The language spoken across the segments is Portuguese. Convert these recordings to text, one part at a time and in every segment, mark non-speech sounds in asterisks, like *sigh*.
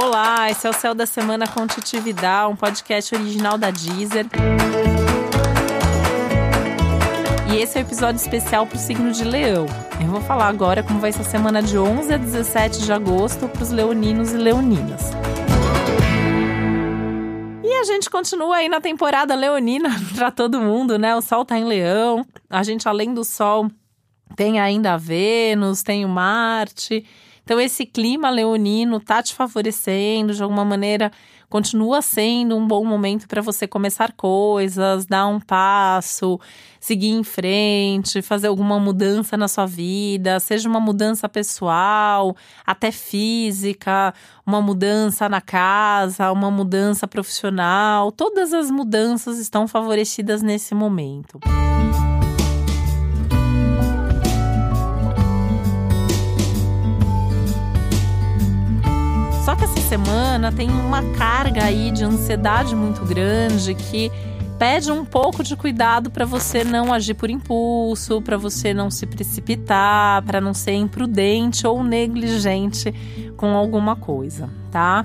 Olá, esse é o Céu da Semana com Titi Vidal, um podcast original da Deezer. E esse é o um episódio especial para o signo de Leão. Eu vou falar agora como vai ser a semana de 11 a 17 de agosto para os leoninos e leoninas. E a gente continua aí na temporada leonina *laughs* para todo mundo, né? O Sol tá em Leão. A gente, além do Sol, tem ainda a Vênus, tem o Marte. Então, esse clima leonino tá te favorecendo de alguma maneira, continua sendo um bom momento para você começar coisas, dar um passo, seguir em frente, fazer alguma mudança na sua vida, seja uma mudança pessoal, até física, uma mudança na casa, uma mudança profissional. Todas as mudanças estão favorecidas nesse momento. Só que essa semana tem uma carga aí de ansiedade muito grande que pede um pouco de cuidado para você não agir por impulso, para você não se precipitar, para não ser imprudente ou negligente com alguma coisa, tá?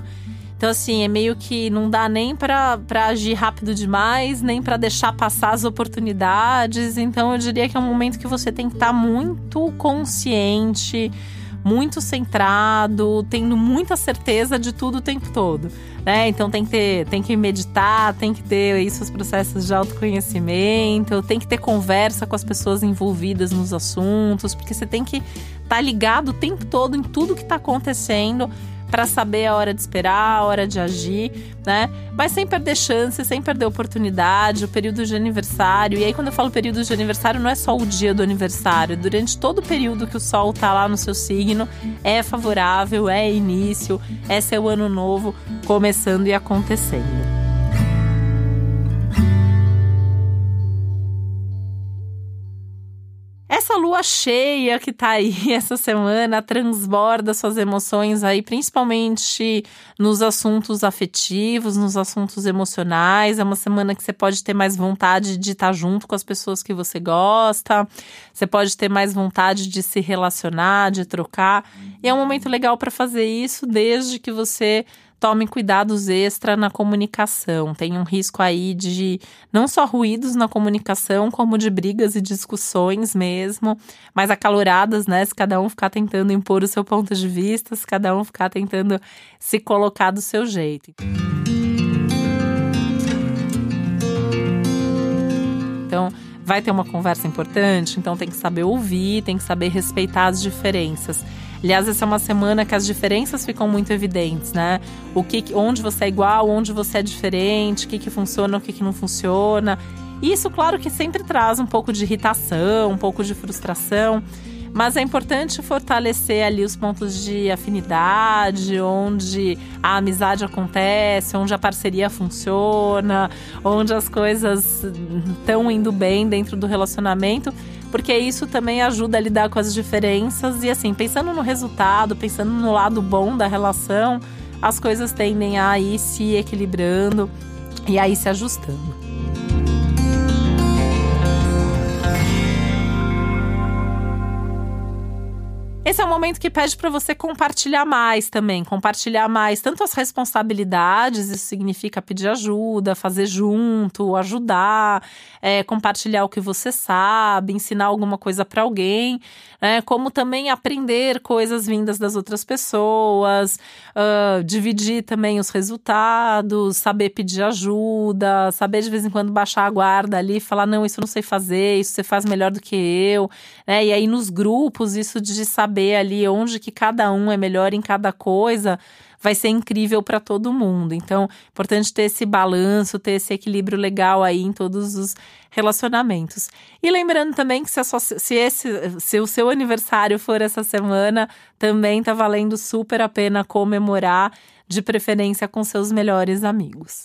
Então, assim, é meio que não dá nem para agir rápido demais, nem para deixar passar as oportunidades. Então, eu diria que é um momento que você tem que estar tá muito consciente muito centrado, tendo muita certeza de tudo o tempo todo. Né? Então tem que ter, tem que meditar, tem que ter aí seus processos de autoconhecimento, tem que ter conversa com as pessoas envolvidas nos assuntos, porque você tem que estar tá ligado o tempo todo em tudo que está acontecendo para saber a hora de esperar, a hora de agir, né? Mas sem perder chance, sem perder oportunidade, o período de aniversário. E aí, quando eu falo período de aniversário, não é só o dia do aniversário. Durante todo o período que o Sol tá lá no seu signo, é favorável, é início, é seu ano novo começando e acontecendo. Essa lua cheia que tá aí *laughs* essa semana transborda suas emoções aí, principalmente nos assuntos afetivos, nos assuntos emocionais. É uma semana que você pode ter mais vontade de estar junto com as pessoas que você gosta, você pode ter mais vontade de se relacionar, de trocar. E é um momento legal para fazer isso, desde que você tome cuidados extra na comunicação. Tem um risco aí de não só ruídos na comunicação, como de brigas e discussões mesmo, mais acaloradas, né? Se cada um ficar tentando impor o seu ponto de vista, se cada um ficar tentando se colocar do seu jeito. Então, vai ter uma conversa importante, então tem que saber ouvir, tem que saber respeitar as diferenças. Aliás, essa é uma semana que as diferenças ficam muito evidentes, né? O que, onde você é igual, onde você é diferente, o que, que funciona, o que, que não funciona. Isso, claro, que sempre traz um pouco de irritação, um pouco de frustração. Mas é importante fortalecer ali os pontos de afinidade, onde a amizade acontece, onde a parceria funciona, onde as coisas estão indo bem dentro do relacionamento porque isso também ajuda a lidar com as diferenças e assim, pensando no resultado, pensando no lado bom da relação, as coisas tendem a ir se equilibrando e aí se ajustando. Esse é um momento que pede para você compartilhar mais também, compartilhar mais tanto as responsabilidades, isso significa pedir ajuda, fazer junto, ajudar, é, compartilhar o que você sabe, ensinar alguma coisa para alguém, né, como também aprender coisas vindas das outras pessoas, uh, dividir também os resultados, saber pedir ajuda, saber de vez em quando baixar a guarda ali, falar não, isso eu não sei fazer, isso você faz melhor do que eu, né? E aí nos grupos isso de saber saber ali onde que cada um é melhor em cada coisa, vai ser incrível para todo mundo. Então, importante ter esse balanço, ter esse equilíbrio legal aí em todos os relacionamentos. E lembrando também que se, sua, se, esse, se o seu aniversário for essa semana, também tá valendo super a pena comemorar, de preferência com seus melhores amigos.